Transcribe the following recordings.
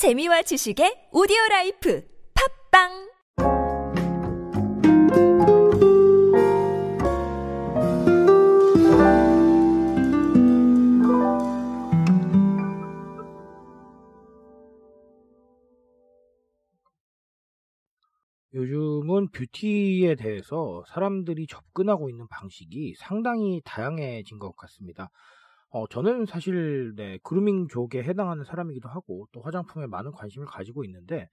재미와 지식의 오디오 라이프 팟빵 요즘은 뷰티에 대해서 사람들이 접근하고 있는 방식이 상당히 다양해진 것 같습니다. 어, 저는 사실 네, 그루밍 쪽에 해당하는 사람이기도 하고 또 화장품에 많은 관심을 가지고 있는데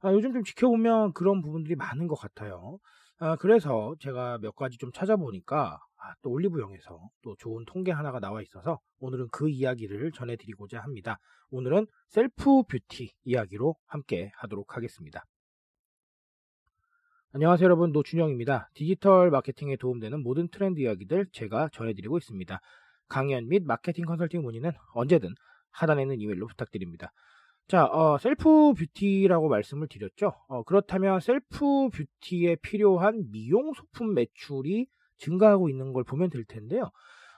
아, 요즘 좀 지켜보면 그런 부분들이 많은 것 같아요. 아, 그래서 제가 몇 가지 좀 찾아보니까 아, 또 올리브영에서 또 좋은 통계 하나가 나와 있어서 오늘은 그 이야기를 전해드리고자 합니다. 오늘은 셀프 뷰티 이야기로 함께 하도록 하겠습니다. 안녕하세요 여러분 노준영입니다. 디지털 마케팅에 도움되는 모든 트렌드 이야기들 제가 전해드리고 있습니다. 강연 및 마케팅 컨설팅 문의는 언제든 하단에 있는 이메일로 부탁드립니다. 자, 어, 셀프 뷰티라고 말씀을 드렸죠. 어, 그렇다면 셀프 뷰티에 필요한 미용 소품 매출이 증가하고 있는 걸 보면 될 텐데요.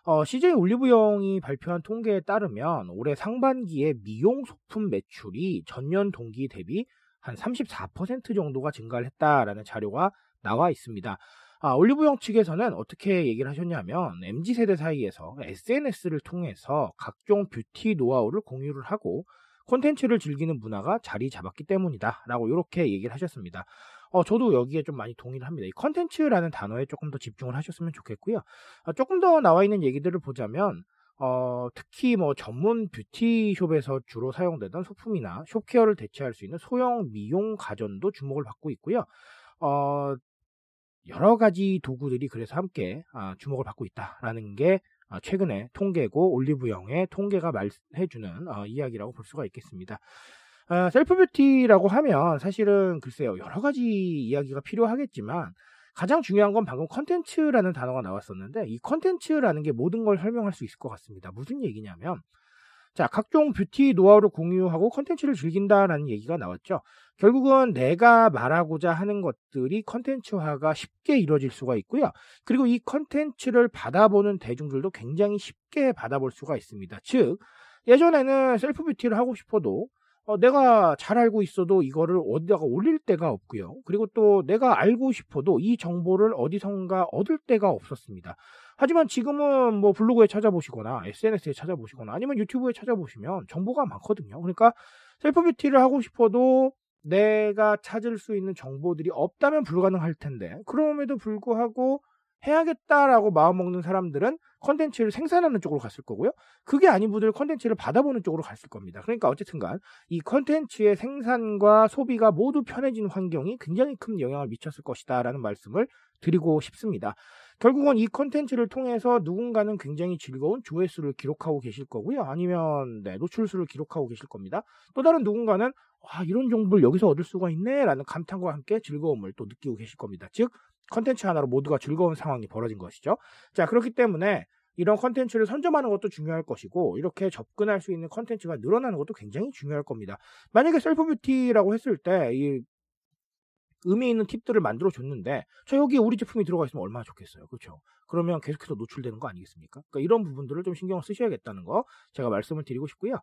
어, CJ 올리브영이 발표한 통계에 따르면 올해 상반기에 미용 소품 매출이 전년 동기 대비 한 34% 정도가 증가를 했다라는 자료가 나와 있습니다. 아, 올리브영 측에서는 어떻게 얘기를 하셨냐면 MZ세대 사이에서 SNS를 통해서 각종 뷰티 노하우를 공유를 하고 콘텐츠를 즐기는 문화가 자리 잡았기 때문이다 라고 이렇게 얘기를 하셨습니다. 어, 저도 여기에 좀 많이 동의를 합니다. 이 컨텐츠라는 단어에 조금 더 집중을 하셨으면 좋겠고요. 아, 조금 더 나와 있는 얘기들을 보자면 어, 특히 뭐 전문 뷰티숍에서 주로 사용되던 소품이나 숍케어를 대체할 수 있는 소형 미용 가전도 주목을 받고 있고요. 어, 여러 가지 도구들이 그래서 함께 아, 주목을 받고 있다라는 게 아, 최근에 통계고 올리브영의 통계가 말해주는 어, 이야기라고 볼 수가 있겠습니다. 아, 셀프 뷰티라고 하면 사실은 글쎄요 여러 가지 이야기가 필요하겠지만 가장 중요한 건 방금 컨텐츠라는 단어가 나왔었는데 이 컨텐츠라는 게 모든 걸 설명할 수 있을 것 같습니다. 무슨 얘기냐면 자, 각종 뷰티 노하우를 공유하고 컨텐츠를 즐긴다라는 얘기가 나왔죠. 결국은 내가 말하고자 하는 것들이 컨텐츠화가 쉽게 이루어질 수가 있고요. 그리고 이 컨텐츠를 받아보는 대중들도 굉장히 쉽게 받아볼 수가 있습니다. 즉, 예전에는 셀프 뷰티를 하고 싶어도 어, 내가 잘 알고 있어도 이거를 어디다가 올릴 데가 없고요. 그리고 또 내가 알고 싶어도 이 정보를 어디선가 얻을 데가 없었습니다. 하지만 지금은 뭐 블로그에 찾아보시거나 SNS에 찾아보시거나 아니면 유튜브에 찾아보시면 정보가 많거든요. 그러니까 셀프 뷰티를 하고 싶어도 내가 찾을 수 있는 정보들이 없다면 불가능할 텐데 그럼에도 불구하고 해야겠다라고 마음먹는 사람들은 컨텐츠를 생산하는 쪽으로 갔을 거고요. 그게 아닌 분들은 컨텐츠를 받아보는 쪽으로 갔을 겁니다. 그러니까 어쨌든간 이 컨텐츠의 생산과 소비가 모두 편해진 환경이 굉장히 큰 영향을 미쳤을 것이다라는 말씀을 드리고 싶습니다. 결국은 이 컨텐츠를 통해서 누군가는 굉장히 즐거운 조회수를 기록하고 계실 거고요. 아니면 네, 노출수를 기록하고 계실 겁니다. 또 다른 누군가는 와, 이런 정보를 여기서 얻을 수가 있네 라는 감탄과 함께 즐거움을 또 느끼고 계실 겁니다. 즉 컨텐츠 하나로 모두가 즐거운 상황이 벌어진 것이죠. 자, 그렇기 때문에 이런 컨텐츠를 선점하는 것도 중요할 것이고 이렇게 접근할 수 있는 컨텐츠가 늘어나는 것도 굉장히 중요할 겁니다. 만약에 셀프 뷰티라고 했을 때 이 의미 있는 팁들을 만들어 줬는데 저 여기에 우리 제품이 들어가 있으면 얼마나 좋겠어요. 그렇죠? 그러면 계속해서 노출되는 거 아니겠습니까? 그러니까 이런 부분들을 좀 신경을 쓰셔야겠다는 거 제가 말씀을 드리고 싶고요.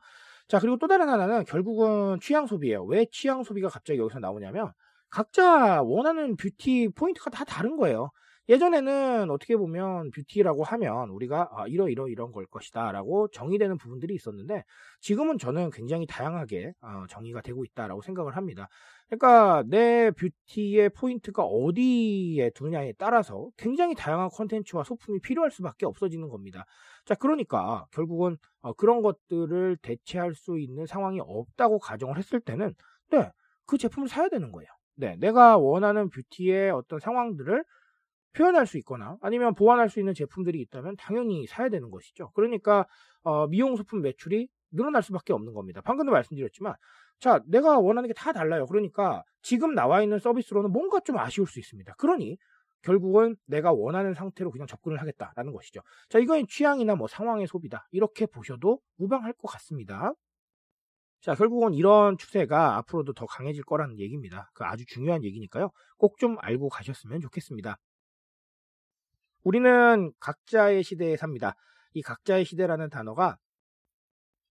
자, 그리고 또 다른 하나는 결국은 취향 소비예요. 왜 취향 소비가 갑자기 여기서 나오냐면 각자 원하는 뷰티 포인트가 다 다른 거예요. 예전에는 어떻게 보면 뷰티라고 하면 우리가 아, 이러 이러 이런 걸 것이다 라고 정의되는 부분들이 있었는데 지금은 저는 굉장히 다양하게 어, 정의가 되고 있다라고 생각을 합니다. 그러니까 내 뷰티의 포인트가 어디에 두느냐에 따라서 굉장히 다양한 컨텐츠와 소품이 필요할 수밖에 없어지는 겁니다. 자, 그러니까 결국은 어, 그런 것들을 대체할 수 있는 상황이 없다고 가정을 했을 때는 네, 그 제품을 사야 되는 거예요. 네, 내가 원하는 뷰티의 어떤 상황들을 표현할 수 있거나 아니면 보완할 수 있는 제품들이 있다면 당연히 사야 되는 것이죠. 그러니까 어, 미용 소품 매출이 늘어날 수밖에 없는 겁니다. 방금도 말씀드렸지만 자 내가 원하는 게 다 달라요. 그러니까 지금 나와 있는 서비스로는 뭔가 좀 아쉬울 수 있습니다. 그러니 결국은 내가 원하는 상태로 그냥 접근을 하겠다라는 것이죠. 자 이건 취향이나 뭐 상황의 소비다 이렇게 보셔도 무방할 것 같습니다. 자, 결국은 이런 추세가 앞으로도 더 강해질 거라는 얘기입니다. 그 아주 중요한 얘기니까요. 꼭 좀 알고 가셨으면 좋겠습니다. 우리는 각자의 시대에 삽니다. 이 각자의 시대라는 단어가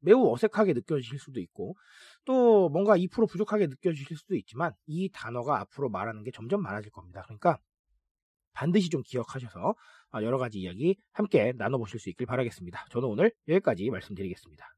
매우 어색하게 느껴지실 수도 있고 또 뭔가 2% 부족하게 느껴지실 수도 있지만 이 단어가 앞으로 말하는 게 점점 많아질 겁니다. 그러니까 반드시 좀 기억하셔서 아, 여러 가지 이야기 함께 나눠보실 수 있길 바라겠습니다. 저는 오늘 여기까지 말씀드리겠습니다.